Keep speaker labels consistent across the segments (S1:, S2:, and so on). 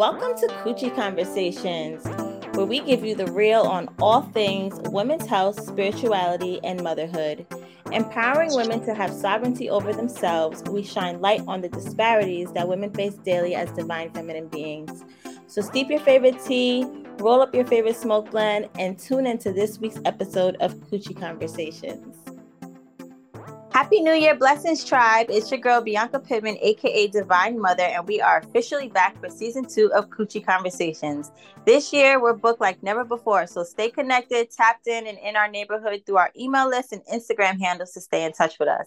S1: Welcome to Coochie Conversations, where we give you the real on all things women's health, spirituality, and motherhood. Empowering women to have sovereignty over themselves, we shine light on the disparities that women face daily as divine feminine beings. So steep your favorite tea, roll up your favorite smoke blend, and tune into this week's episode of Coochie Conversations. Happy New Year, Blessings Tribe. It's your girl, Bianca Pittman, aka Divine Mother, and we are officially back for season two of Coochie Conversations. This year, we're booked like never before, so stay connected, tapped in, and in our neighborhood through our email list and Instagram handles to stay in touch with us.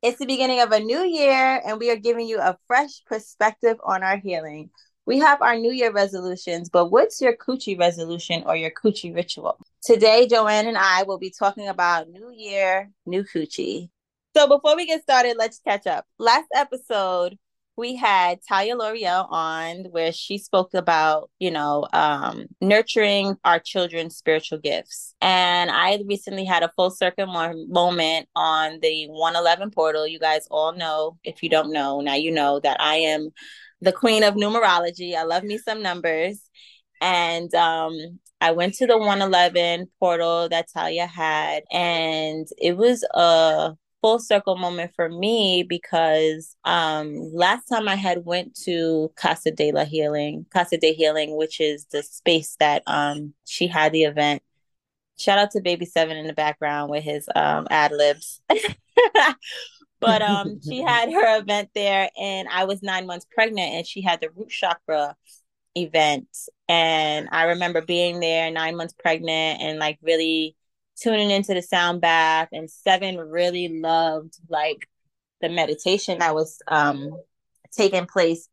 S1: It's the beginning of a new year, and we are giving you a fresh perspective on our healing. We have our New Year resolutions, but what's your coochie resolution or your coochie ritual? Today, Joanne and I will be talking about New Year, New Coochie. So before we get started, let's catch up. Last episode, we had Talia L'Oreal on where she spoke about, you know, um, nurturing our children's spiritual gifts. And I recently had a full circle moment on the 111 portal. You guys all know, if you don't know, now you know that I am the queen of numerology. I love me some numbers. And um, I went to the 111 portal that Talia had, and it was a full circle moment for me because um last time I had went to Casa de la Healing, Casa de Healing, which is the space that um she had the event. Shout out to Baby Seven in the background with his um ad libs. but um she had her event there and I was nine months pregnant and she had the root chakra event. And I remember being there nine months pregnant and like really tuning into the sound bath and seven really loved like the meditation that was um taking place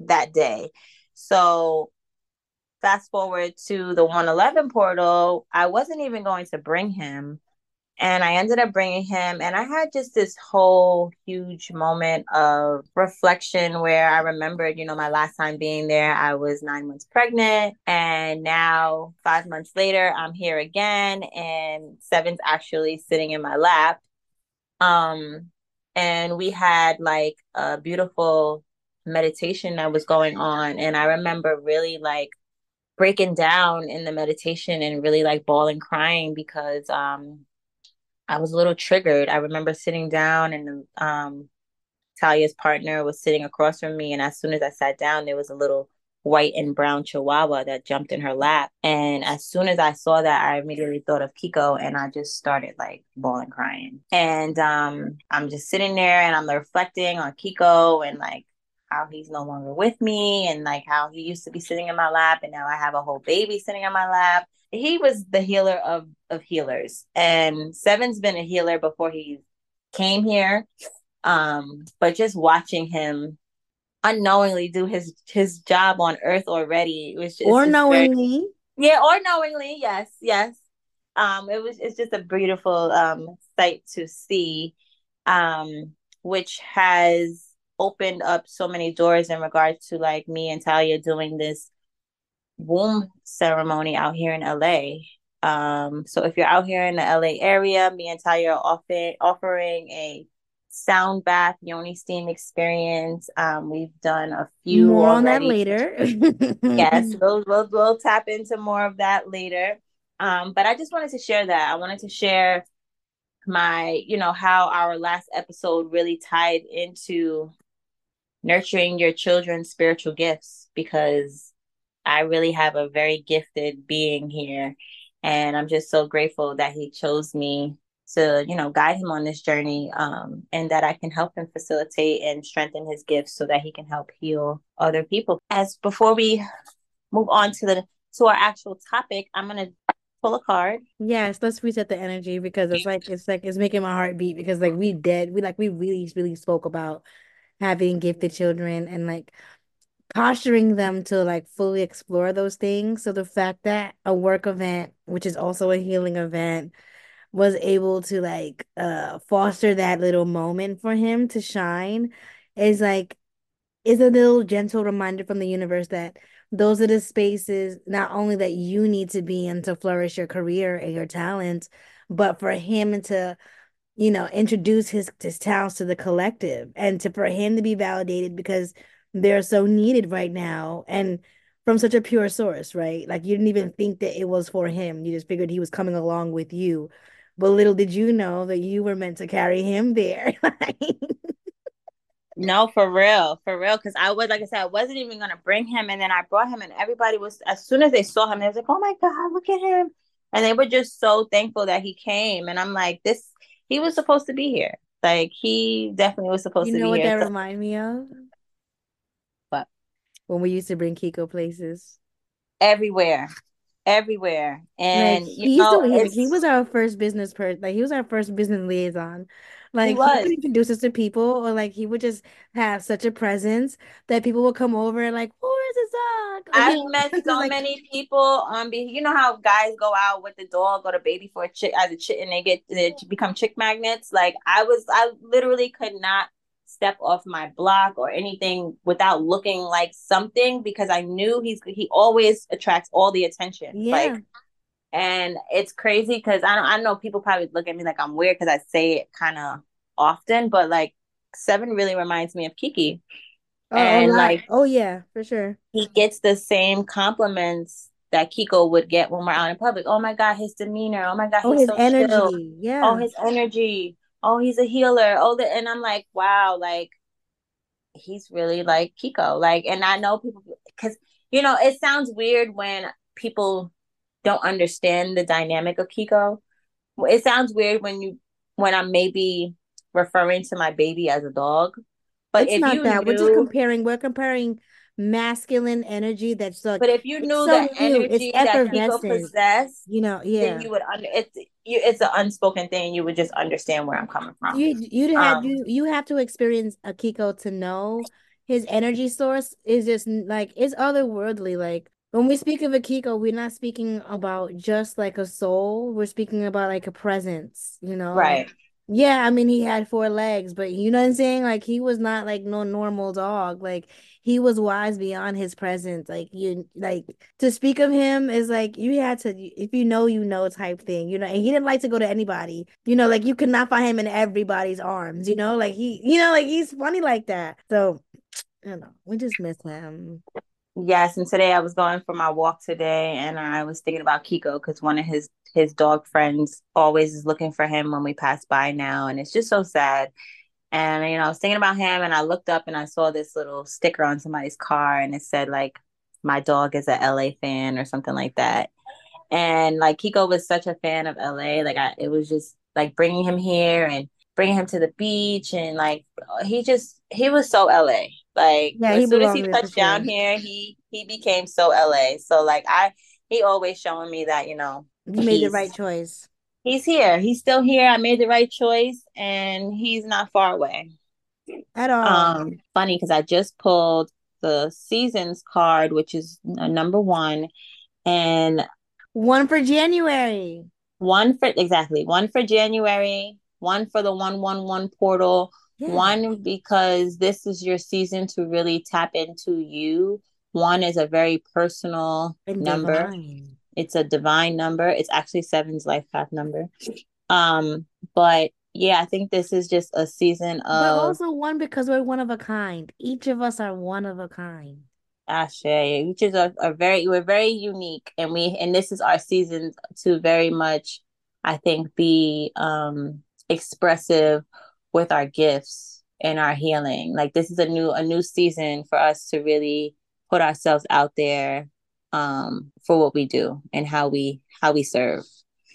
S1: that day. So fast forward to the 111 portal i wasn't even going to bring him and I ended up bringing him, and I had just this whole huge moment of reflection where I remembered, you know, my last time being there, I was nine months pregnant. And now, five months later, I'm here again, and Seven's actually sitting in my lap. Um, and we had like a beautiful meditation that was going on. And I remember really like breaking down in the meditation and really like bawling crying because um I was a little triggered. I remember sitting down and um, Talia's partner was sitting across from me. And as soon as I sat down, there was a little white and brown chihuahua that jumped in her lap. And as soon as I saw that, I immediately thought of Kiko and I just started like bawling crying. And um, I'm just sitting there and I'm reflecting on Kiko and like how he's no longer with me and like how he used to be sitting in my lap and now I have a whole baby sitting in my lap. He was the healer of of healers and Seven's been a healer before he came here. Um but just watching him unknowingly do his his job on earth already it was just
S2: or knowingly.
S1: Very, yeah, or knowingly. Yes, yes. Um it was it's just a beautiful um sight to see um which has opened up so many doors in regards to like me and Talia doing this womb ceremony out here in LA. Um, so if you're out here in the LA area, me and Talia are offer- offering a sound bath yoni steam experience. Um, we've done a few
S2: more
S1: already.
S2: on that later.
S1: yes, we'll, we'll we'll tap into more of that later. Um, but I just wanted to share that. I wanted to share my, you know, how our last episode really tied into nurturing your children's spiritual gifts because I really have a very gifted being here. And I'm just so grateful that he chose me to, you know, guide him on this journey um, and that I can help him facilitate and strengthen his gifts so that he can help heal other people. As before we move on to the to our actual topic, I'm gonna pull a card.
S2: Yes, let's reset the energy because it's like it's like it's making my heart beat because like we did we like we really really spoke about having gifted children and like posturing them to like fully explore those things. So the fact that a work event, which is also a healing event, was able to like uh foster that little moment for him to shine is like is a little gentle reminder from the universe that those are the spaces not only that you need to be in to flourish your career and your talents, but for him to you know, introduce his his talents to the collective and to for him to be validated because they're so needed right now and from such a pure source, right? Like you didn't even think that it was for him. You just figured he was coming along with you. But little did you know that you were meant to carry him there.
S1: no, for real, for real. Because I was, like I said, I wasn't even gonna bring him, and then I brought him, and everybody was. As soon as they saw him, they was like, "Oh my god, look at him!" And they were just so thankful that he came. And I'm like, this. He was supposed to be here. Like he definitely was supposed
S2: you
S1: to be
S2: here. You
S1: know
S2: what that remind me of? When we used to bring Kiko places.
S1: Everywhere everywhere. And like, you know,
S2: he was our first business person. Like he was our first business liaison. Like he, he, would introduce us to people, or like he would just have such a presence that people would come over and like, who is this dog?
S1: I've met so like, many people on. you know how guys go out with the dog or the baby for a chick as a chick, and they get they become chick magnets. Like I was, I literally could not step off my block or anything without looking like something because I knew he's he always attracts all the attention. Yeah. Like and it's crazy because I don't I know people probably look at me like I'm weird because I say it kind of often, but like Seven really reminds me of Kiko.
S2: Oh, and like oh yeah, for sure.
S1: He gets the same compliments that Kiko would get when we're out in public. Oh my god, his demeanor. Oh my god,
S2: oh, his so energy. Chill. Yeah.
S1: Oh, his energy oh, he's a healer. Oh, the, and I'm like, wow, like he's really like Kiko. Like, and I know people because you know it sounds weird when people don't understand the dynamic of Kiko. It sounds weird when you when I'm maybe referring to my baby as a dog.
S2: But it's not that. Knew, we're just comparing. We're comparing masculine energy that's like
S1: but if you knew so the energy that Kiko possessed
S2: you know yeah
S1: then you would under it's you it's an unspoken thing you would just understand where i'm coming from
S2: you you'd have um, you you have to experience Akiko to know his energy source is just like it's otherworldly like when we speak of Akiko, we're not speaking about just like a soul. We're speaking about like a presence, you know?
S1: Right.
S2: Yeah, I mean he had four legs, but you know what I'm saying? Like he was not like no normal dog. Like he was wise beyond his presence. Like you like to speak of him is like you had to if you know you know type thing, you know, and he didn't like to go to anybody. You know, like you could not find him in everybody's arms, you know, like he you know, like he's funny like that. So don't know, we just miss him.
S1: Yes, and today I was going for my walk today, and I was thinking about Kiko because one of his his dog friends always is looking for him when we pass by now, and it's just so sad. And you know, I was thinking about him, and I looked up and I saw this little sticker on somebody's car, and it said like, "My dog is a LA fan" or something like that. And like Kiko was such a fan of LA, like I, it was just like bringing him here and bringing him to the beach, and like he just he was so LA like yeah, as soon as he touched down here, he he became so LA. So like I he always showing me that, you know,
S2: you made the right choice.
S1: He's here. He's still here. I made the right choice and he's not far away.
S2: At all.
S1: Um funny because I just pulled the seasons card, which is number one, and
S2: one for January.
S1: One for exactly one for January, one for the one one one portal, yeah. One, because this is your season to really tap into you. One is a very personal and number. Divine. It's a divine number. It's actually Seven's life path number. Um, but yeah, I think this is just a season of. But
S2: also one because we're one of a kind. Each of us are one of a kind.
S1: Ashe, each is a, a very we're very unique, and we and this is our season to very much, I think, be um expressive with our gifts and our healing. Like this is a new a new season for us to really put ourselves out there um for what we do and how we how we serve.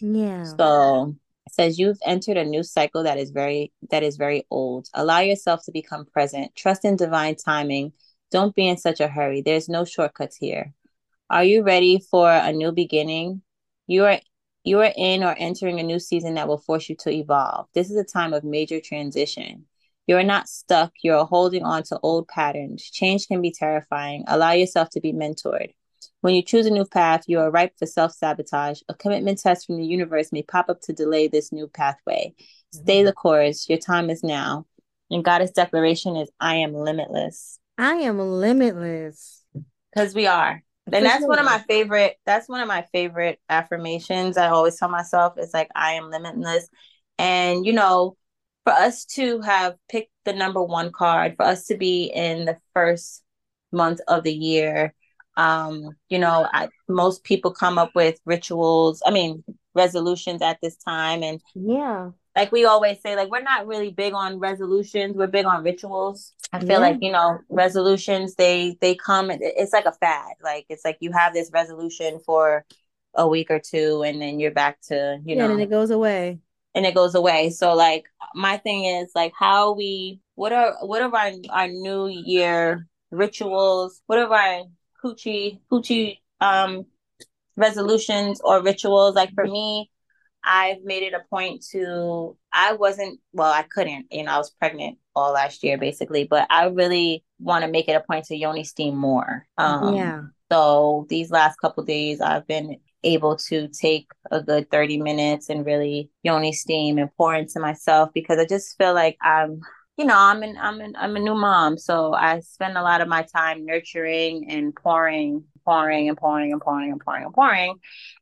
S2: Yeah.
S1: So it says you've entered a new cycle that is very that is very old. Allow yourself to become present. Trust in divine timing. Don't be in such a hurry. There's no shortcuts here. Are you ready for a new beginning? You are you are in or entering a new season that will force you to evolve. This is a time of major transition. You are not stuck, you're holding on to old patterns. Change can be terrifying. Allow yourself to be mentored. When you choose a new path, you are ripe for self sabotage. A commitment test from the universe may pop up to delay this new pathway. Stay mm-hmm. the course. Your time is now. And Goddess declaration is I am limitless.
S2: I am limitless.
S1: Because we are and that's one of my favorite that's one of my favorite affirmations i always tell myself is like i am limitless and you know for us to have picked the number one card for us to be in the first month of the year. Um, you know, I, most people come up with rituals, I mean, resolutions at this time. And
S2: yeah,
S1: like we always say, like we're not really big on resolutions, we're big on rituals. I feel yeah. like, you know, resolutions, they they come it's like a fad. Like it's like you have this resolution for a week or two and then you're back to, you yeah, know,
S2: and it goes away.
S1: And it goes away. So like my thing is like how we what are what are our our new year rituals? What are our coochie coochie um resolutions or rituals? Like for me, I've made it a point to I wasn't well, I couldn't, you know, I was pregnant all last year basically, but I really want to make it a point to yoni steam more. Um yeah. So these last couple days I've been able to take a good 30 minutes and really yoni steam and pour into myself because I just feel like I'm you know, I'm an I'm an I'm a new mom, so I spend a lot of my time nurturing and pouring, pouring and pouring and pouring and pouring and pouring.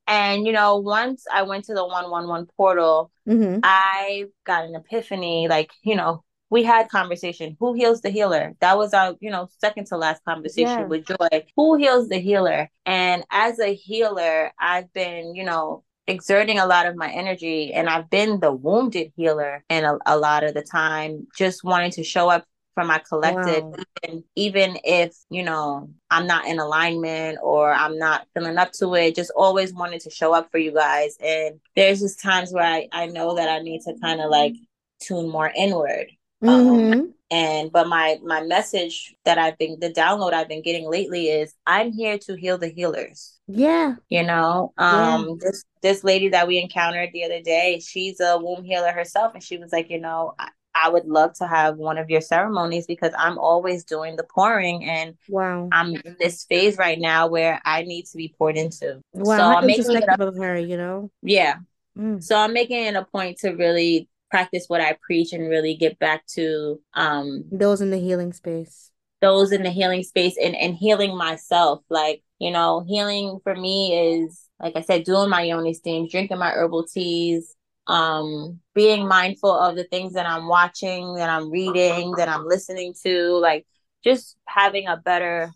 S1: And you know, once I went to the one one one portal, mm-hmm. I got an epiphany. Like, you know, we had conversation. Who heals the healer? That was our, you know, second to last conversation yeah. with Joy. Who heals the healer? And as a healer, I've been, you know, exerting a lot of my energy and I've been the wounded healer and a, a lot of the time just wanting to show up for my collective wow. even, even if you know I'm not in alignment or I'm not feeling up to it just always wanting to show up for you guys and there's just times where I, I know that I need to kind of like tune more inward mm-hmm. um, and but my my message that I've been the download I've been getting lately is I'm here to heal the healers
S2: yeah.
S1: You know, um yeah. this this lady that we encountered the other day, she's a womb healer herself and she was like, you know, I, I would love to have one of your ceremonies because I'm always doing the pouring and
S2: wow.
S1: I'm in this phase right now where I need to be poured into.
S2: Wow, so I'm making it a, of her, you know.
S1: Yeah. Mm. So I'm making it a point to really practice what I preach and really get back to um
S2: those in the healing space.
S1: Those in the healing space and and healing myself like you know, healing for me is, like I said, doing my yoni steams, drinking my herbal teas, um, being mindful of the things that I'm watching, that I'm reading, that I'm listening to, like just having a better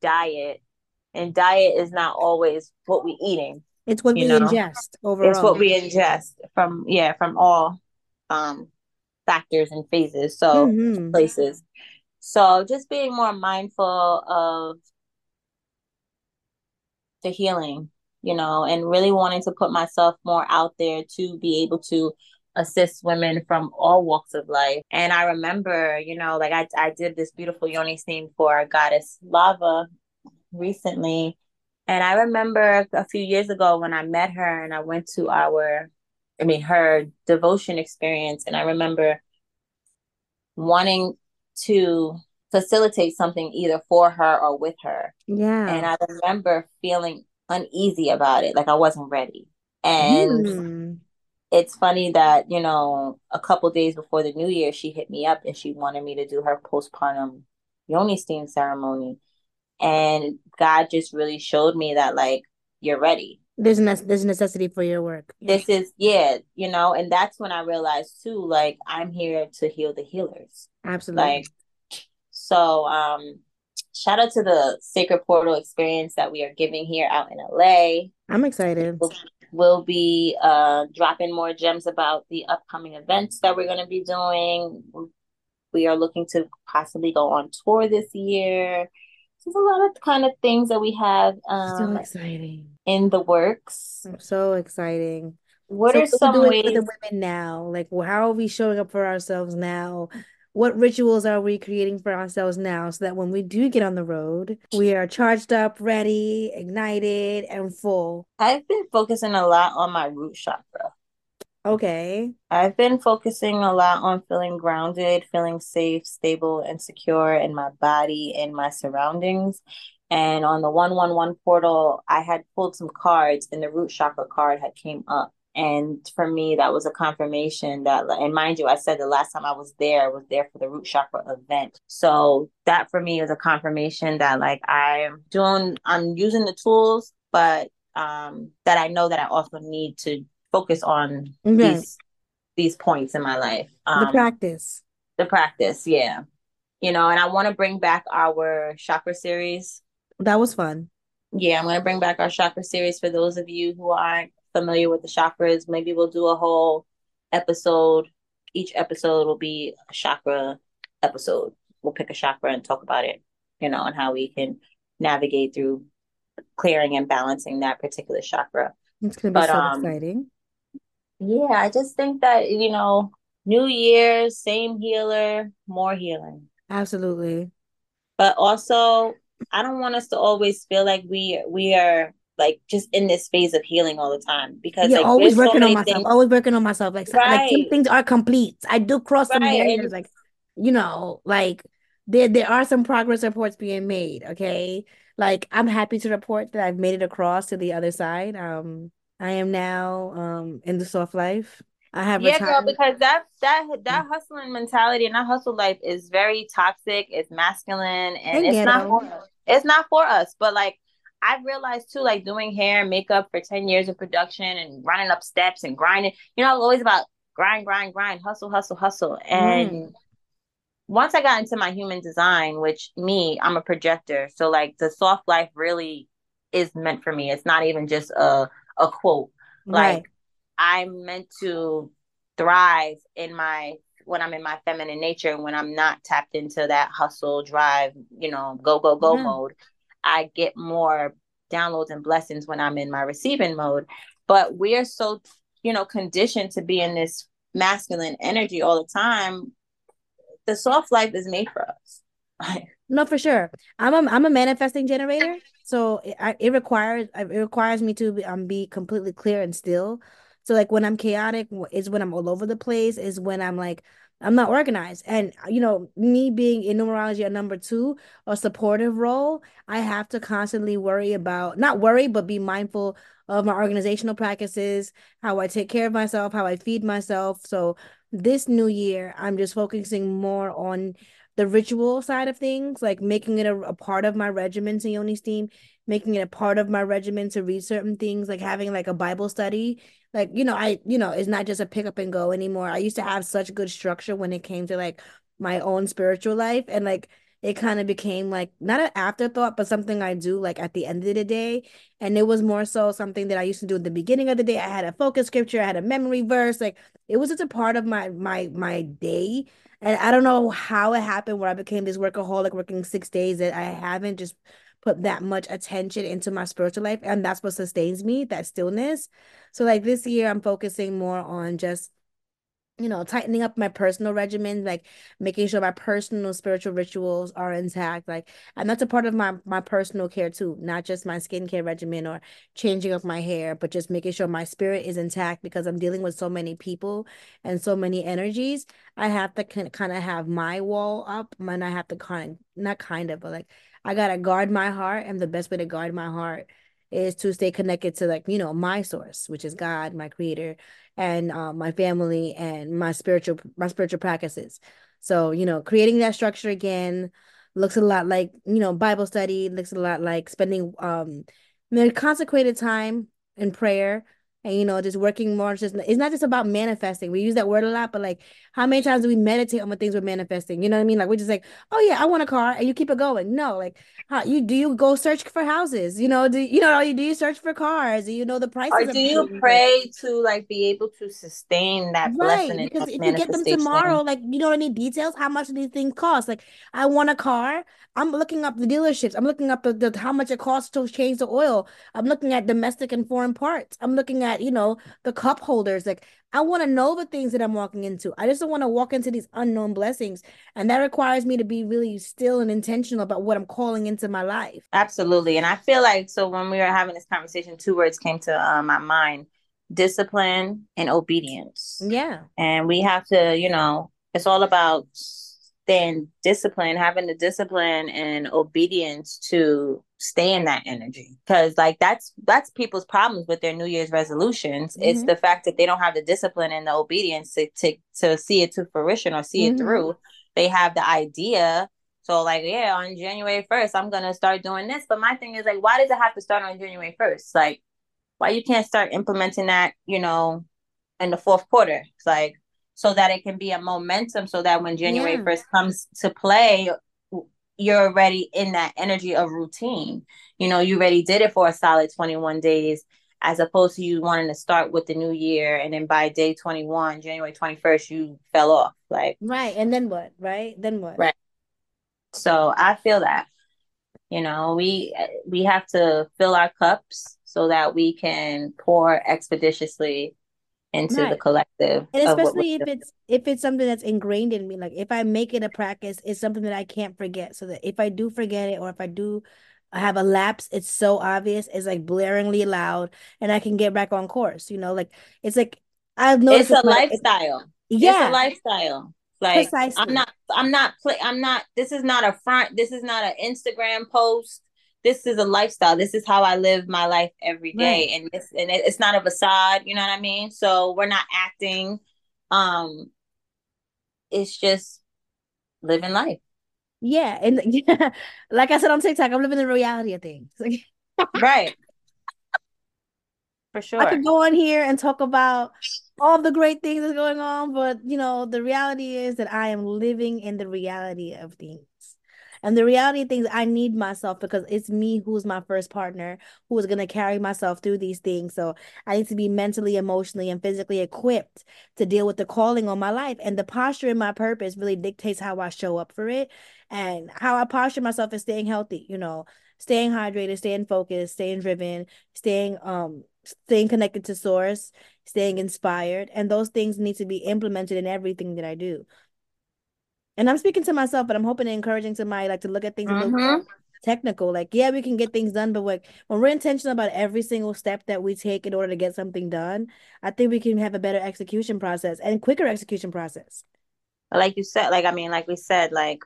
S1: diet. And diet is not always what we're eating.
S2: It's what we know? ingest overall.
S1: It's what we ingest from yeah, from all um factors and phases, so mm-hmm. places. So just being more mindful of the healing, you know, and really wanting to put myself more out there to be able to assist women from all walks of life. And I remember, you know, like I, I did this beautiful yoni steam for goddess lava recently. And I remember a few years ago when I met her and I went to our, I mean, her devotion experience. And I remember wanting to facilitate something either for her or with her.
S2: Yeah.
S1: And I remember feeling uneasy about it, like I wasn't ready. And mm. it's funny that, you know, a couple days before the new year, she hit me up and she wanted me to do her postpartum yoni steam ceremony. And God just really showed me that, like, you're ready.
S2: There's ne- there's necessity for your work.
S1: This is yeah, you know, and that's when I realized too, like I'm here to heal the healers.
S2: Absolutely.
S1: Like so um shout out to the Sacred Portal experience that we are giving here out in LA.
S2: I'm excited.
S1: We'll, we'll be uh, dropping more gems about the upcoming events that we're going to be doing. We are looking to possibly go on tour this year. There's a lot of kind of things that we have um,
S2: so exciting
S1: in the works.
S2: So exciting.
S1: What so are some ways
S2: for the women now? Like, how are we showing up for ourselves now? what rituals are we creating for ourselves now so that when we do get on the road, we are charged up, ready, ignited, and full?
S1: I've been focusing a lot on my root chakra.
S2: Okay.
S1: I've been focusing a lot on feeling grounded, feeling safe, stable, and secure in my body and my surroundings. And on the 111 portal, I had pulled some cards and the root chakra card had came up and for me that was a confirmation that and mind you i said the last time i was there I was there for the root chakra event so that for me was a confirmation that like i'm doing i'm using the tools but um that i know that i also need to focus on these these points in my life
S2: um, the practice
S1: the practice yeah you know, and I want to bring back our chakra series.
S2: That was fun.
S1: Yeah, I'm going to bring back our chakra series for those of you who aren't familiar with the chakras. Maybe we'll do a whole episode. Each episode will be a chakra episode. We'll pick a chakra and talk about it, you know, and how we can navigate through clearing and balancing that particular chakra.
S2: It's going to be but, so um, exciting.
S1: Yeah, I just think that, you know, new year, same healer, more healing.
S2: Absolutely.
S1: But also, I don't want us to always feel like we we are like just in this phase of healing all the time because yeah, like,
S2: always working so on myself, things... always working on myself. Like, right. like some things are complete. I do cross right. some barriers, and... like you know, like there there are some progress reports being made. Okay, like I'm happy to report that I've made it across to the other side. Um, I am now um in the soft life. I have
S1: yeah, girl, because that that that hustling mentality and that hustle life is very toxic. It's masculine, and it's not for us. It's not for us. But like I've realized too, like doing hair and makeup for ten years of production and running up steps and grinding. You know, always about grind, grind, grind, hustle, hustle, hustle. And mm. once I got into my human design, which me, I'm a projector, so like the soft life really is meant for me. It's not even just a a quote. Right. Like I'm meant to thrive in my when I'm in my feminine nature when I'm not tapped into that hustle drive, you know, go go go yeah. mode. I get more downloads and blessings when I'm in my receiving mode. But we're so, you know, conditioned to be in this masculine energy all the time. The soft life is made for us.
S2: no, for sure. I'm a I'm a manifesting generator, so it, it requires it requires me to be, um, be completely clear and still so like when I'm chaotic is when I'm all over the place, is when I'm like I'm not organized. And you know, me being in numerology a number two, a supportive role, I have to constantly worry about not worry, but be mindful of my organizational practices, how I take care of myself, how I feed myself. So this new year, I'm just focusing more on the ritual side of things, like making it a, a part of my regimen to Yoni Steam, making it a part of my regimen to read certain things, like having like a Bible study. Like you know i you know it's not just a pick up and go anymore. I used to have such good structure when it came to like my own spiritual life. And like it kind of became like not an afterthought but something i do like at the end of the day. And it was more so something that i used to do at the beginning of the day. I had a focus scripture i had a memory verse like it was just a part of my my my day. And i don't know how it happened where i became this workaholic working six days that i haven't just put that much attention into my spiritual life and that's what sustains me that stillness. So like this year i'm focusing more on just you know, tightening up my personal regimen, like making sure my personal spiritual rituals are intact. Like, and that's a part of my my personal care too, not just my skincare regimen or changing up my hair, but just making sure my spirit is intact because I'm dealing with so many people and so many energies. I have to kind of have my wall up, and I have to kind not kind of, but like I gotta guard my heart, and the best way to guard my heart is to stay connected to like you know my source, which is God, my Creator, and uh, my family and my spiritual my spiritual practices. So you know, creating that structure again looks a lot like you know Bible study. Looks a lot like spending um consecrated time in prayer and you know just working more just it's not just about manifesting. We use that word a lot but like how many times do we meditate on the things we're manifesting? You know what i mean? Like we're just like oh yeah i want a car and you keep it going. No like how you do you go search for houses? You know do you know do you search for cars? Do you know the prices
S1: or do you pray to like be able to sustain that right, blessing because if you get them
S2: tomorrow like you know i details? How much these things cost? Like i want a car. I'm looking up the dealerships. I'm looking up the, the how much it costs to change the oil. I'm looking at domestic and foreign parts. I'm looking at at, you know, the cup holders. Like I want to know the things that I'm walking into. I just don't want to walk into these unknown blessings. And that requires me to be really still and intentional about what I'm calling into my life.
S1: Absolutely. And I feel like so when we were having this conversation, two words came to uh, my mind discipline and obedience.
S2: Yeah.
S1: And we have to, you know, it's all about staying discipline, having the discipline and obedience to stay in that energy. Because like that's that's people's problems with their new year's resolutions. Mm-hmm. it's the fact that they don't have the discipline and the obedience to to, to see it to fruition or see mm-hmm. it through. They have the idea. So like yeah on january 1st i'm gonna start doing this. But my thing is like why does it have to start on january 1st like why you can't start implementing that you know in the fourth quarter? It's like so that it can be a momentum so that when January yeah. 1st comes to play, you're already in that energy of routine. You know, you already did it for a solid 21 days as opposed to you wanting to start with the new year and then by day 21, January 21st, you fell off. Like,
S2: right. And then what? Right. Then what?
S1: Right. So I feel that, you know, we we have to fill our cups so that we can pour expeditiously into right. the collective.
S2: And especially if it's if it's something that's ingrained in me, like if I make it a practice, it's something that I can't forget. So that if I do forget it or if I do have a lapse, it's so obvious, it's like blaringly loud, and I can get back on course. You know, like it's like I've noticed
S1: it's a lifestyle. It's, yeah, it's a lifestyle. Like Precisely. I'm not, I'm not, I'm not. This is not a front. This is not an Instagram post this is a lifestyle. This is how I live my life every day, right. and this and it, it's not a facade. You know what I mean? So we're not acting. Um, it's just living life.
S2: Yeah, and yeah, like I said on TikTok, I'm living the reality of things.
S1: right. For sure. I
S2: could go on here and talk about all the great things that's going on, but you know, the reality is that I am living in the reality of things. And the reality of things, I need myself because it's me who's my first partner who is going to carry myself through these things. So I need to be mentally, emotionally, and physically equipped to deal with the calling on my life. And the posture in my purpose really dictates how I show up for it and how I posture myself is staying healthy, you know, staying hydrated, staying focused, staying driven, staying um staying connected to source, staying inspired, and those things need to be implemented in everything that I do and I'm speaking to myself, but I'm hoping and encouraging somebody like to look at things mm-hmm. technical. Like, yeah, we can get things done, but like when we're intentional about every single step that we take in order to get something done, I think we can have a better execution process and quicker execution process.
S1: Like you said, like I mean, like we said, like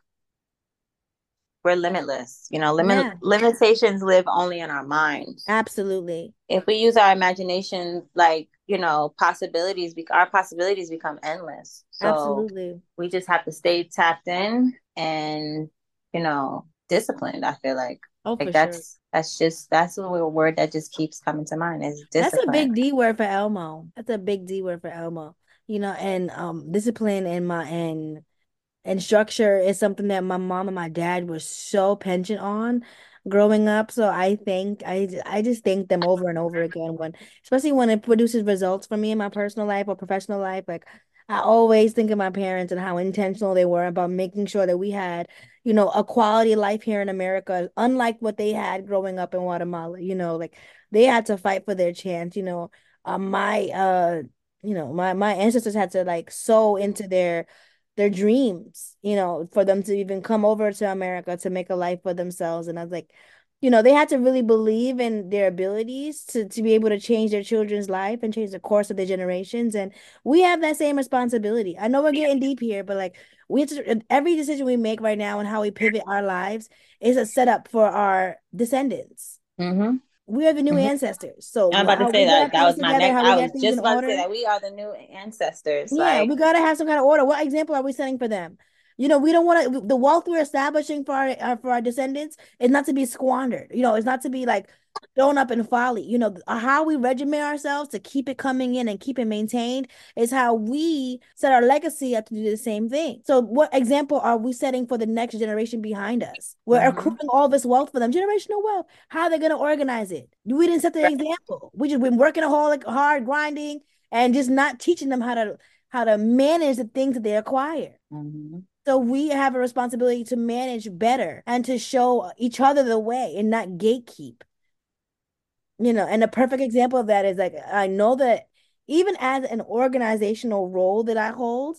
S1: we're limitless. You know, limit yeah. limitations live only in our minds.
S2: Absolutely.
S1: If we use our imagination, like you know, possibilities, our possibilities become endless. So Absolutely. We just have to stay tapped in and you know disciplined. I feel like. Oh, like that's sure. that's just that's a word that just keeps coming to mind is discipline.
S2: That's a big D word for Elmo. That's a big D word for Elmo. You know, and um discipline and my and and structure is something that my mom and my dad were so penchant on growing up. So I think I I just thank them over and over again when especially when it produces results for me in my personal life or professional life. Like I always think of my parents and how intentional they were about making sure that we had, you know, a quality life here in America, unlike what they had growing up in Guatemala. You know, like they had to fight for their chance. You know, uh, my uh, you know, my my ancestors had to like sow into their their dreams, you know, for them to even come over to America to make a life for themselves. And I was like, you know, they had to really believe in their abilities to, to be able to change their children's life and change the course of their generations. And we have that same responsibility. I know we're getting deep here, but like we have to, every decision we make right now and how we pivot our lives is a setup for our descendants. Mm-hmm we are the new mm-hmm. ancestors. So
S1: I'm about to say that. That was my next. I was just about order. to say that we are the new ancestors.
S2: Yeah, like... we gotta have some kind of order. What example are we setting for them? You know, we don't want to. The wealth we're establishing for our uh, for our descendants is not to be squandered. You know, it's not to be like thrown up in folly. You know, how we regiment ourselves to keep it coming in and keep it maintained is how we set our legacy up to do the same thing. So, what example are we setting for the next generation behind us? We're mm-hmm. accruing all this wealth for them, generational wealth. How are they going to organize it? We didn't set the example. We just been working a whole like, hard, grinding, and just not teaching them how to how to manage the things that they acquire. Mm-hmm. So we have a responsibility to manage better and to show each other the way and not gatekeep you know and a perfect example of that is like i know that even as an organizational role that i hold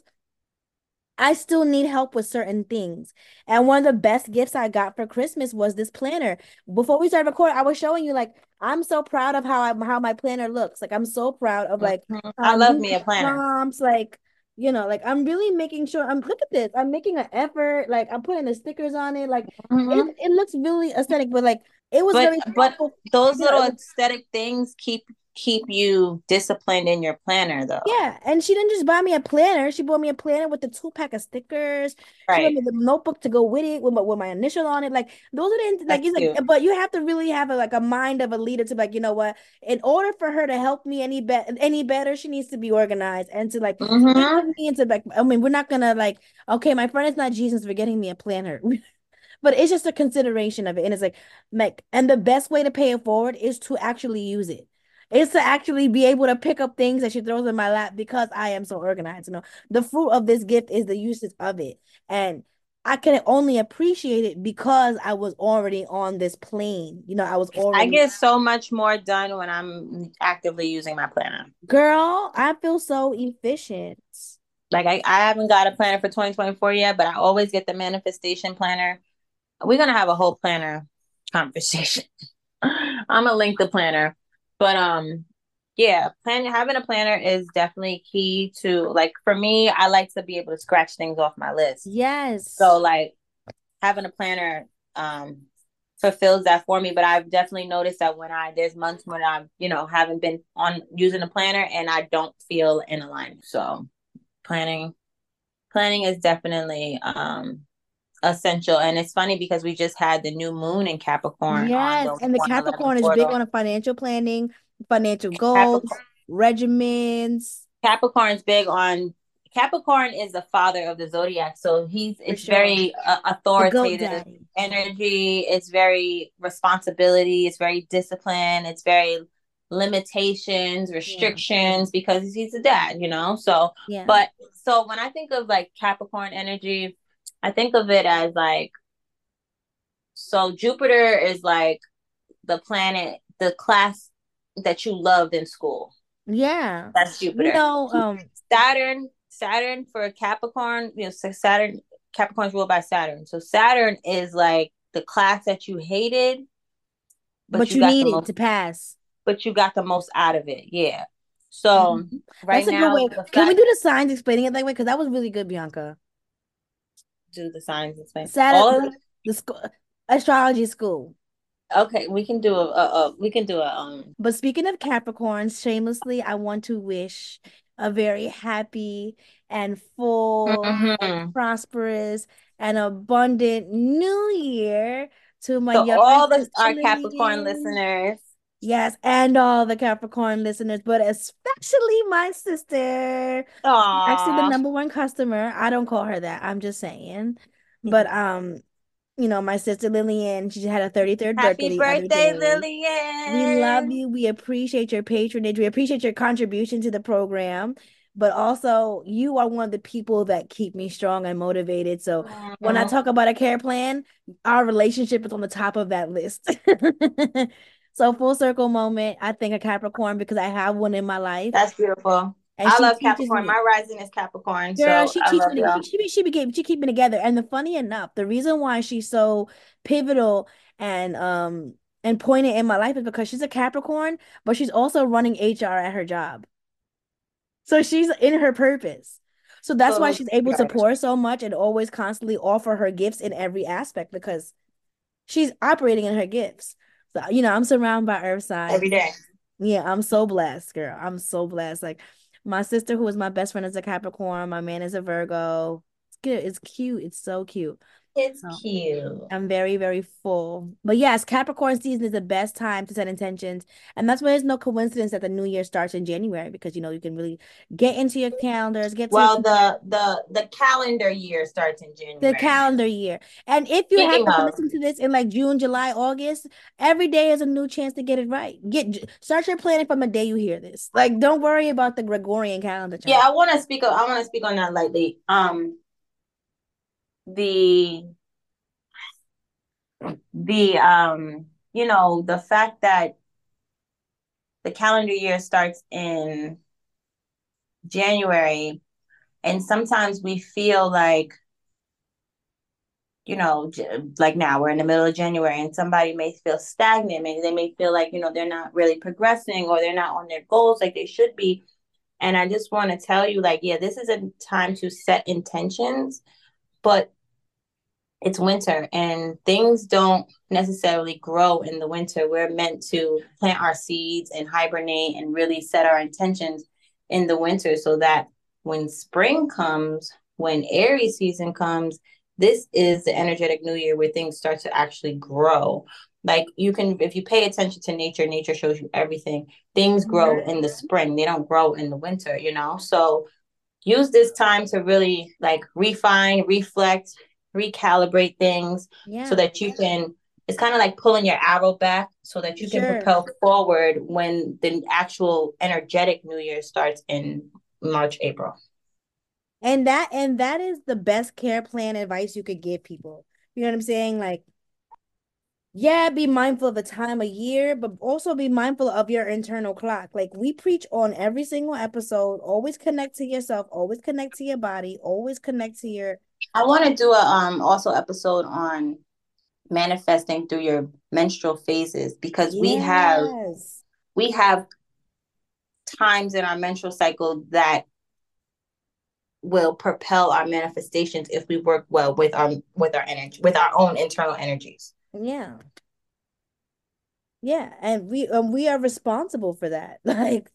S2: I still need help with certain things. And one of the best gifts I got for Christmas was this planner. Before we started recording, I was showing you like I'm so proud of how I how my planner looks. Like I'm so proud of like.
S1: I love me a planner.
S2: Prompts, like you know, like I'm really making sure I'm look at this. I'm making an effort. Like I'm putting the stickers on it. Like mm-hmm. it, it looks really aesthetic, but like it was
S1: but,
S2: very
S1: but those little aesthetic things keep keep you disciplined in your planner though.
S2: Yeah, and she didn't just buy me a planner. She bought me a planner with the two pack of stickers. Right. She bought me the notebook to go with it with my, with my initial on it. Like those are the like, like but you have to really have a, like a mind of a leader to like you know what. In order for her to help me any better, any better, she needs to be organized and to like mm-hmm. me into like. I mean, we're not gonna like okay, my friend is not Jesus for getting me a planner. but it's just a consideration of it, and it's like, like, and the best way to pay it forward is to actually use it is to actually be able to pick up things that she throws in my lap because I am so organized. You know, the fruit of this gift is the usage of it. And I can only appreciate it because I was already on this plane. You know, I was already.
S1: I get so much more done when I'm actively using my planner.
S2: Girl, I feel so efficient.
S1: Like I, I haven't got a planner for 2024 yet, but I always get the manifestation planner. We're gonna have a whole planner conversation. I'm gonna link the planner but um yeah, planning having a planner is definitely key to like for me, I like to be able to scratch things off my list.
S2: Yes.
S1: So like having a planner um fulfills that for me. But I've definitely noticed that when I there's months when I'm, you know, haven't been on using a planner and I don't feel in alignment. So planning planning is definitely um essential. And it's funny because we just had the new moon in capricorn
S2: yes and the capricorn is big on financial planning financial goals capricorn. regimens.
S1: Capricorn's big on capricorn is the father of the zodiac so he's it's sure. very uh, authoritative energy. It's very responsibility. It's very discipline. It's very limitations restrictions yeah. because he's a dad you know? So yeah. but so when i think of like capricorn energy I think of it as like so Jupiter is like the planet, the class that you loved in school.
S2: Yeah.
S1: That's Jupiter.
S2: You know, um
S1: Saturn, Saturn for Capricorn, you know, Saturn Capricorn's ruled by Saturn. So Saturn is like the class that you hated,
S2: but, but you, you needed to pass.
S1: But you got the most out of it. Yeah. So mm-hmm. right That's now,
S2: Can fact- we do the signs explaining it that way? Because that was really good, Bianca
S1: do the signs and things.
S2: Saturday, All the, the school, astrology school.
S1: Okay, we can do a, a, a, we can do a um.
S2: But speaking of Capricorns, shamelessly, I want to wish a very happy and full, mm-hmm. prosperous, and abundant New Year to my
S1: so all the our Capricorn listeners.
S2: Yes, and all the Capricorn listeners, but especially my sister. Aww. Actually, the number one customer. I don't call her that. I'm just saying. But um, you know, my sister Lillian, she had a 33rd
S1: Happy birthday. birthday, Lillian.
S2: We love you. We appreciate your patronage. We appreciate your contribution to the program. But also, you are one of the people that keep me strong and motivated. So when I talk about a care plan, our relationship is on the top of that list. So full circle moment. I think a Capricorn because I have one in my life.
S1: That's beautiful. And I love Capricorn. Me. My rising is Capricorn. Girl, so she
S2: teaches me. She, she, she became she keep me together. And the funny enough, the reason why she's so pivotal and um and pointed in my life is because she's a Capricorn, but she's also running HR at her job. So she's in her purpose. So that's oh, why she's able to pour so much and always constantly offer her gifts in every aspect because she's operating in her gifts. So, you know, I'm surrounded by earth signs.
S1: Every day.
S2: Yeah, I'm so blessed, girl. I'm so blessed. Like my sister, who is my best friend, is a Capricorn. My man is a Virgo. It's good. It's cute. It's so cute.
S1: It's so, cute.
S2: I'm very, very full. But yes, Capricorn season is the best time to set intentions. And that's why there's no coincidence that the new year starts in January because you know you can really get into your calendars, get
S1: well the the the calendar year starts in January.
S2: The calendar year. And if you happen to listen to this in like June, July, August, every day is a new chance to get it right. Get start your planning from the day you hear this. Like don't worry about the Gregorian calendar.
S1: Chart. Yeah, I want to speak I want to speak on that lightly. Um the the um you know the fact that the calendar year starts in January and sometimes we feel like you know like now we're in the middle of January and somebody may feel stagnant. Maybe they may feel like you know they're not really progressing or they're not on their goals like they should be. And I just want to tell you like yeah this is a time to set intentions but it's winter and things don't necessarily grow in the winter. We're meant to plant our seeds and hibernate and really set our intentions in the winter so that when spring comes, when Aries season comes, this is the energetic new year where things start to actually grow. Like you can, if you pay attention to nature, nature shows you everything. Things grow mm-hmm. in the spring, they don't grow in the winter, you know? So use this time to really like refine, reflect, recalibrate things yeah. so that you can it's kind of like pulling your arrow back so that you can sure. propel forward when the actual energetic new year starts in March, April.
S2: And that and that is the best care plan advice you could give people. You know what I'm saying? Like yeah, be mindful of the time of year, but also be mindful of your internal clock. Like we preach on every single episode, always connect to yourself, always connect to your body, always connect to your
S1: I want to do a um also episode on manifesting through your menstrual phases because yes. we have we have times in our menstrual cycle that will propel our manifestations if we work well with our with our energy with our own internal energies.
S2: Yeah. Yeah and we and we are responsible for that. Like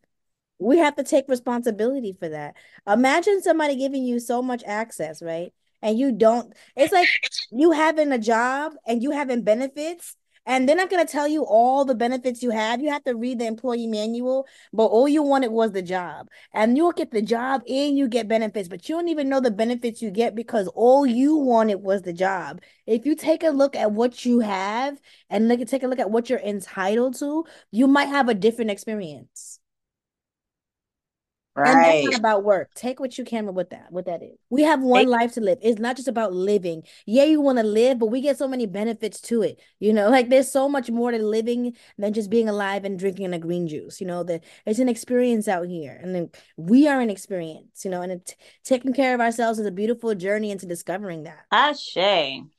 S2: we have to take responsibility for that. Imagine somebody giving you so much access right and you don't it's like you having a job and you having benefits and they're not going to tell you all the benefits you have. You have to read the employee manual, but all you wanted was the job. And you'll get the job and you get benefits, but you don't even know the benefits you get because all you wanted was the job. If you take a look at what you have and look take a look at what you're entitled to, you might have a different experience. Right. And about work. Take what you can with that, what that is. We have one life to live. It's not just about living. Yeah, you want to live, but we get so many benefits to it. You know, like there's so much more to living than just being alive and drinking a green juice. You know, that it's an experience out here. And then we are an experience, you know, and it, taking care of ourselves is a beautiful journey into discovering that.
S1: Ashe.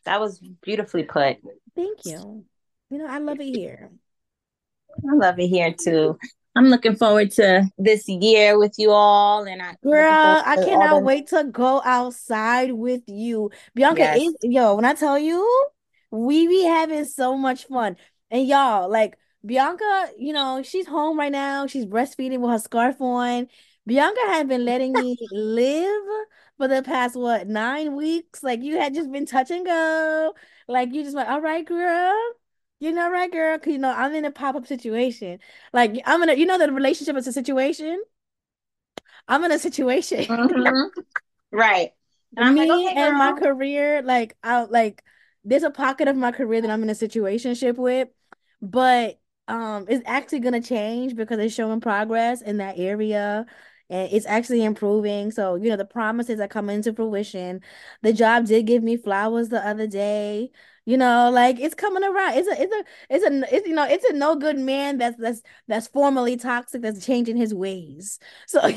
S1: That was beautifully put.
S2: Thank you. You know, I love it here.
S1: I love it here too. I'm looking forward to this year with you all, and I
S2: girl, I cannot the... wait to go outside with you, Bianca. Yes. Is, yo, when I tell you, we be having so much fun, and y'all like Bianca. You know, she's home right now. She's breastfeeding with her scarf on. Bianca had been letting me live for the past what nine weeks. Like you had just been touch and go. Like you just went, all right, girl you know, right, girl? Cause you know, I'm in a pop-up situation. Like I'm in a, you know, the relationship is a situation. I'm in a situation.
S1: Mm-hmm. right.
S2: And Me like, okay, and my career, like I like there's a pocket of my career that I'm in a situationship with, but um it's actually gonna change because it's showing progress in that area and it's actually improving. So, you know, the promises are coming to fruition. The job did give me flowers the other day. You know, like it's coming around. It's a, it's a, it's a, it's you know, it's a no good man that's that's that's formally toxic that's changing his ways. So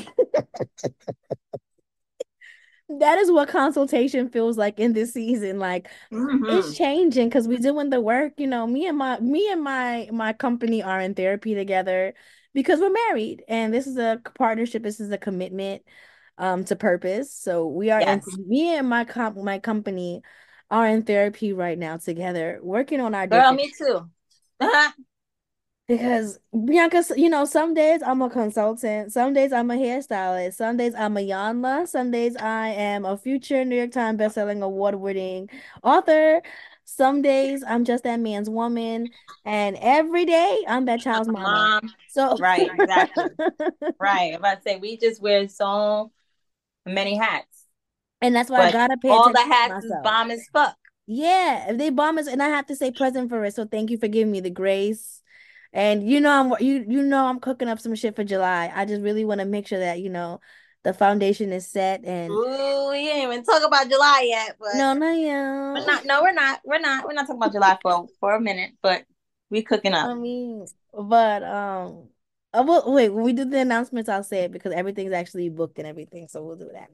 S2: that is what consultation feels like in this season. Like mm-hmm. it's changing because we're doing the work. You know, me and my me and my my company are in therapy together because we're married, and this is a partnership. This is a commitment um to purpose. So we are yes. in, me and my comp my company are in therapy right now together, working on our.
S1: Girl, me too.
S2: because Bianca, you know, some days I'm a consultant, some days I'm a hairstylist, some days I'm a Iyanla, some days I am a future New York Times bestselling award-winning author. Some days I'm just that man's woman, and every day I'm that child's mama. Mom. So
S1: right, exactly. right. I'm about to say we just wear so many hats.
S2: And that's why but I gotta pay
S1: all the hats is bomb as fuck.
S2: Yeah, if they bomb us, and I have to say present for it. So thank you for giving me the grace. And you know I'm you you know I'm cooking up some shit for July. I just really want to make sure that you know the foundation is set and
S1: Ooh, we ain't even talk about July yet, but
S2: no, no, yeah.
S1: We're not no, we're not. We're not. We're not talking about July for for a minute, but we cooking up.
S2: I mean, but um uh, well, wait, when we do the announcements, I'll say it because everything's actually booked and everything. So we'll do that.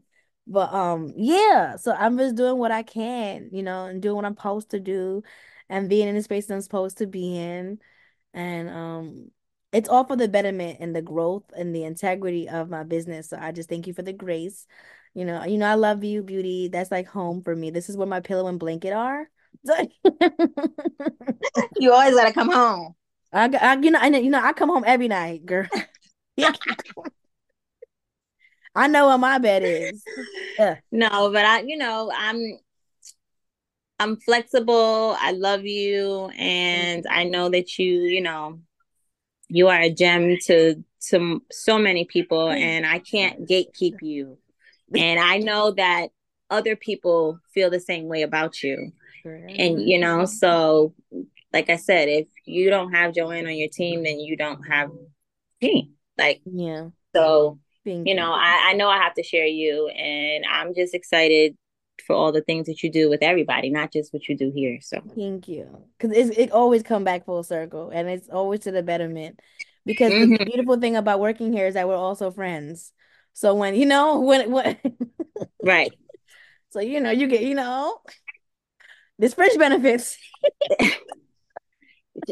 S2: But um, yeah, so I'm just doing what I can, you know, and doing what I'm supposed to do and being in the space I'm supposed to be in. And um it's all for the betterment and the growth and the integrity of my business. So I just thank you for the grace. You know, you know, I love you, beauty. That's like home for me. This is where my pillow and blanket are.
S1: you always gotta come home.
S2: I, I you know, I, you know, I come home every night, girl. I know where my bed is.
S1: Yeah. No, but I, you know, I'm I'm flexible. I love you and I know that you, you know, you are a gem to to so many people and I can't gatekeep you. And I know that other people feel the same way about you. And you know, so like I said, if you don't have Joanne on your team, then you don't have me. Like yeah. So Thank you know, you. I, I know I have to share you and I'm just excited for all the things that you do with everybody, not just what you do here. So
S2: thank you, because it always come back full circle, and it's always to the betterment. Because mm-hmm. the beautiful thing about working here is that we're also friends. So when you know when when
S1: right,
S2: so you know you get you know this fringe benefits.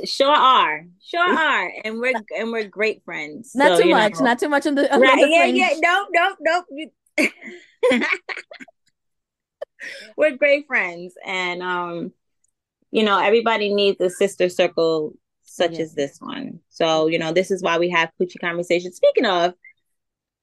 S1: sure are, sure are, and we're and we're great friends.
S2: Not so, too much, know. not too much on the
S1: on right. The yeah, yeah, no, no, no. we're great friends and um you know everybody needs a sister circle such yeah. as this one so you know this is why we have coochie conversations speaking of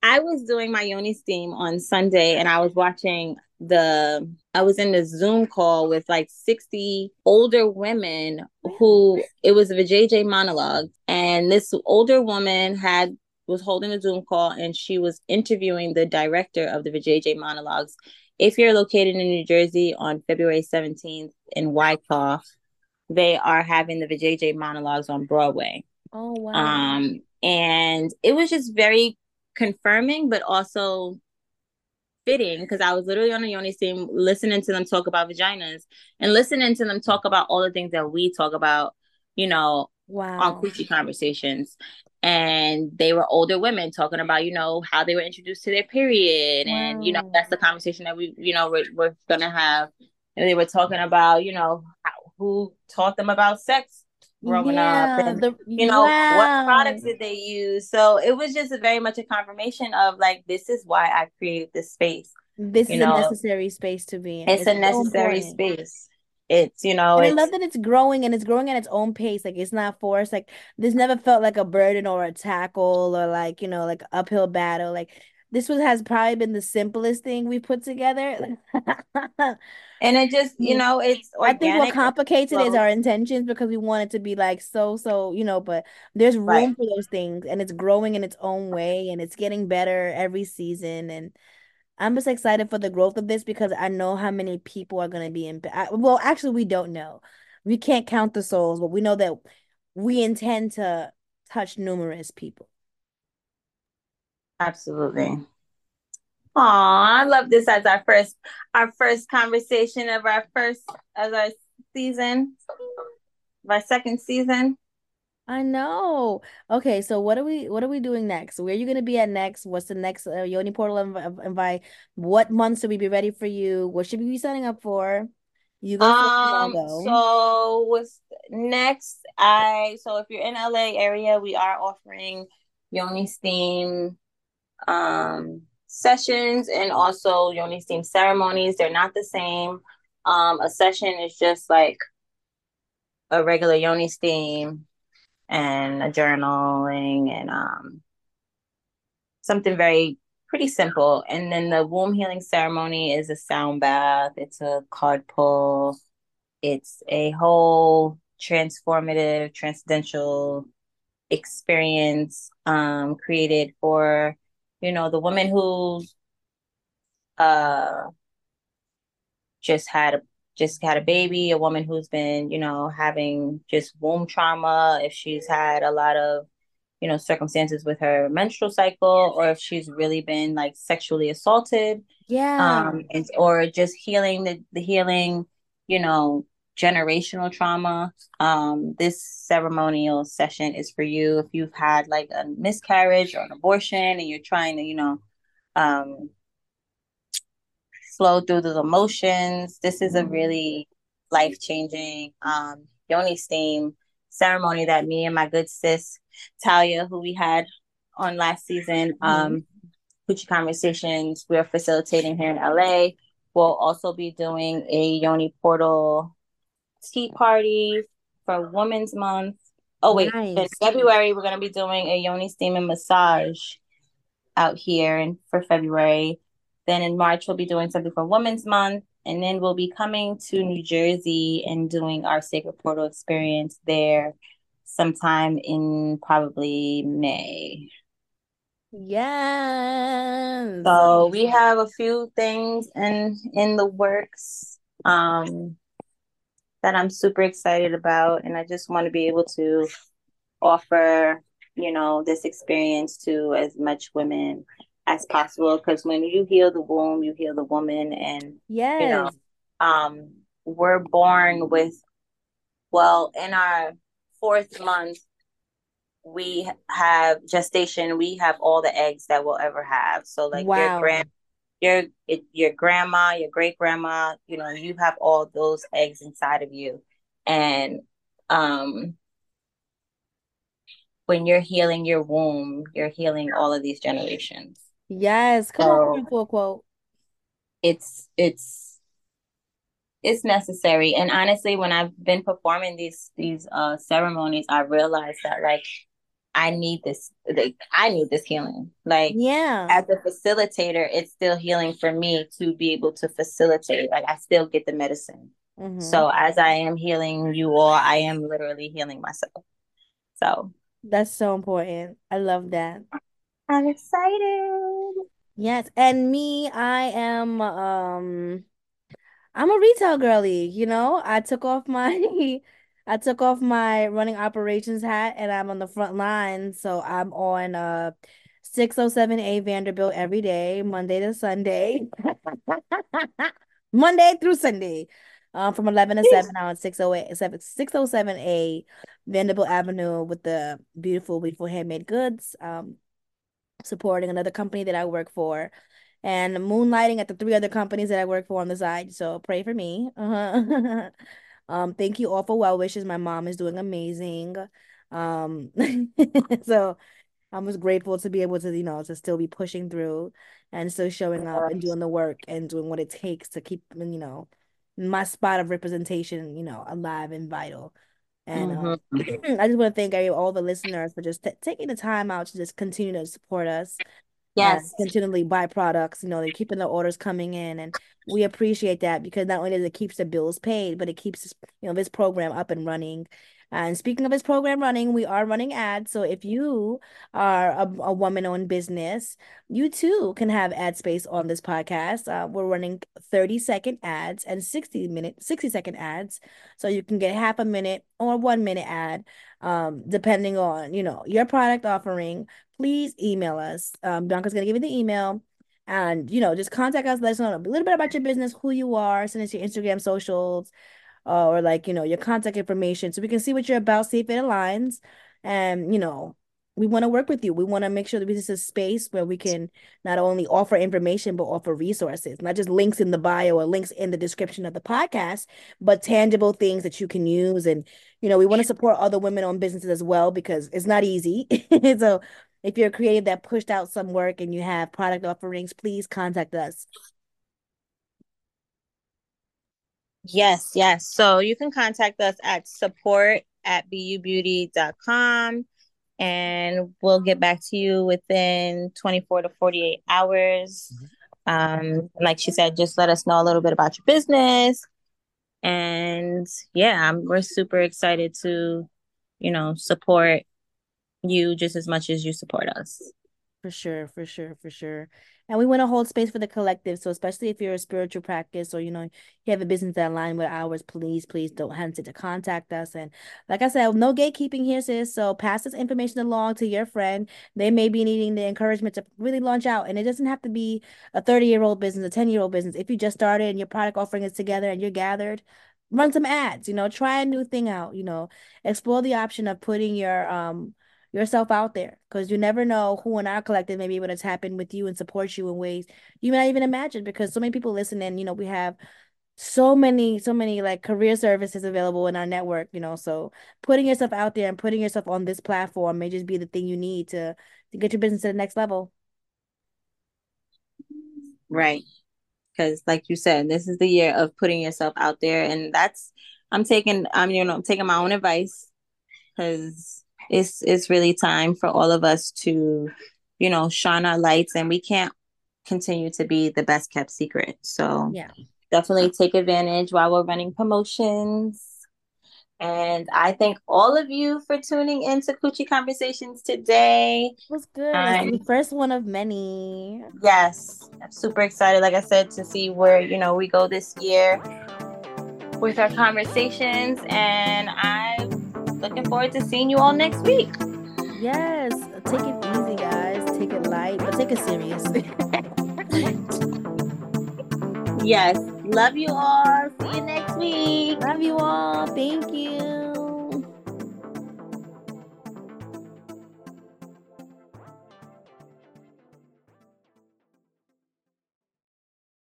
S1: i was doing my yoni steam on sunday and i was watching the i was in the zoom call with like 60 older women who it was a vjj monologue and this older woman had was holding a zoom call and she was interviewing the director of the vjj monologues if you're located in New Jersey on February 17th in Wyckoff, they are having the VJJ monologues on Broadway.
S2: Oh wow.
S1: Um and it was just very confirming but also fitting because I was literally on the Yoni steam listening to them talk about vaginas and listening to them talk about all the things that we talk about, you know, wow. on Coochie Conversations and they were older women talking about you know how they were introduced to their period wow. and you know that's the conversation that we you know we're, we're gonna have and they were talking about you know how, who taught them about sex growing yeah, up and the, you know wow. what products did they use? So it was just very much a confirmation of like this is why i created this space
S2: this is know? a necessary space to be
S1: in. It's, it's a necessary so space. It's you know
S2: i love that it's growing and it's growing at its own pace. Like it's not forced. Like this never felt like a burden or a tackle or like you know like uphill battle. Like this was has probably been the simplest thing we put together
S1: and it just you mm. know it's
S2: i think what complicates it is our intentions because we want it to be like so so you know but there's room right. for those things and it's growing in its own way and it's getting better every season and I'm just excited for the growth of this because I know how many people are going to be in. Well, actually, we don't know. We can't count the souls, but we know that we intend to touch numerous people.
S1: Absolutely. Oh, I love this as our first our first conversation of our first as our season, my second season.
S2: I know. Okay, so what are we what are we doing next? Where are you going to be at next? What's the next uh, Yoni Portal invite? What months should we be ready for you? What should we be signing up for?
S1: You go. Um. So what's next? I so if you're in LA area, we are offering Yoni Steam um sessions and also Yoni Steam ceremonies. They're not the same. Um, a session is just like a regular Yoni Steam and a journaling and um, something very pretty simple. And then the womb healing ceremony is a sound bath, it's a card pull, it's a whole transformative, transcendental experience um, created for, you know, the woman who uh, just had a just had a baby, a woman who's been, you know, having just womb trauma, if she's had a lot of, you know, circumstances with her menstrual cycle, or if she's really been like sexually assaulted.
S2: Yeah.
S1: Um, and, or just healing the, the healing, you know, generational trauma. Um, this ceremonial session is for you if you've had like a miscarriage or an abortion and you're trying to, you know, um, flow through the emotions. This is a really life changing um, Yoni Steam ceremony that me and my good sis Talia, who we had on last season, mm-hmm. um, Conversations, we're facilitating here in LA. We'll also be doing a Yoni Portal tea party for Women's Month. Oh wait, nice. in February we're gonna be doing a Yoni steam and massage out here and for February. Then in March we'll be doing something for Women's Month. And then we'll be coming to New Jersey and doing our Sacred Portal experience there sometime in probably May.
S2: Yes.
S1: So we have a few things in in the works um that I'm super excited about and I just want to be able to offer, you know, this experience to as much women as possible because when you heal the womb, you heal the woman and
S2: yes.
S1: you know, um we're born with well in our fourth month we have gestation we have all the eggs that we'll ever have so like wow. your grand your your grandma your great grandma you know you have all those eggs inside of you. And um when you're healing your womb you're healing all of these generations.
S2: Yes. Come so, on full quote
S1: it's it's it's necessary. And honestly when i've been performing these these uh ceremonies i realized that like I need this like I need this healing. Like
S2: yeah.
S1: As a facilitator, it's still healing for me to be able to facilitate. Like I still get the medicine. Mm-hmm. So as I am healing you all, I am literally healing myself. So
S2: that's so important. I love that.
S1: I'm excited.
S2: Yes, and me, I am um I'm a retail girly, you know. I took off my I took off my running operations hat and I'm on the front line. So I'm on uh 607A Vanderbilt every day, Monday to Sunday. Monday through Sunday. Um, from 11 to 7 on 608 607A Vanderbilt Avenue with the beautiful, beautiful handmade goods. Um, supporting another company that I work for and moonlighting at the three other companies that I work for on the side. So pray for me. Uh-huh. Um, thank you all for well wishes. My mom is doing amazing. Um, so I was grateful to be able to, you know, to still be pushing through and still showing up and doing the work and doing what it takes to keep, you know, my spot of representation, you know, alive and vital. And um, mm-hmm. I just want to thank all the listeners for just t- taking the time out to just continue to support us
S1: yes
S2: continually buy products you know they're keeping the orders coming in and we appreciate that because not only does it keeps the bills paid but it keeps you know this program up and running and speaking of this program running, we are running ads. So if you are a, a woman owned business, you too can have ad space on this podcast. Uh, we're running 30 second ads and 60 minute, 60 second ads. So you can get half a minute or one minute ad, um, depending on, you know, your product offering. Please email us. Um, Bianca's going to give you the email. And you know just contact us let us know a little bit about your business who you are send us your instagram socials uh, or like you know your contact information so we can see what you're about see if it aligns. And you know we want to work with you. We want to make sure that this is a space where we can not only offer information but offer resources not just links in the bio or links in the description of the podcast but tangible things that you can use. And you know we want to support other women owned businesses as well because it's not easy. So if you're a creative that pushed out some work and you have product offerings please contact us
S1: Yes, yes. So you can contact us at support at bubeauty.com and we'll get back to you within 24 to 48 hours. Mm-hmm. Um, like she said, just let us know a little bit about your business. And yeah, I'm, we're super excited to, you know, support you just as much as you support us.
S2: For sure, for sure, for sure and we want to hold space for the collective. So especially if you're a spiritual practice or you know you have a business that align with ours, please, please don't hesitate to contact us. And like I said, no gatekeeping here, sis. So pass this information along to your friend. They may be needing the encouragement to really launch out, and it doesn't have to be a 30 year old business, a 10 year old business. If you just started and your product offering is together and you're gathered, run some ads. You know, try a new thing out. You know, explore the option of putting your um yourself out there because you never know who in our collective may be able to tap in with you and support you in ways you may not even imagine because so many people listen and you know we have so many so many like career services available in our network you know so putting yourself out there and putting yourself on this platform may just be the thing you need to to get your business to the next level
S1: Right. Because like you said, this is the year of putting yourself out there. And that's I'm taking I'm you know, I'm taking my own advice because it's it's really time for all of us to, you know, shine our lights and we can't continue to be the best kept secret. So
S2: yeah.
S1: Definitely take advantage while we're running promotions. And I thank all of you for tuning into Coochie Conversations today.
S2: It was good. Um, the first one of many.
S1: Yes. I'm super excited, like I said, to see where, you know, we go this year with our conversations. And I'm looking forward to seeing you all next week.
S2: Yes. Take it easy, guys. Take it light, but take it serious.
S1: yes. Love you all. See you next week.
S2: Love you all. Thank you.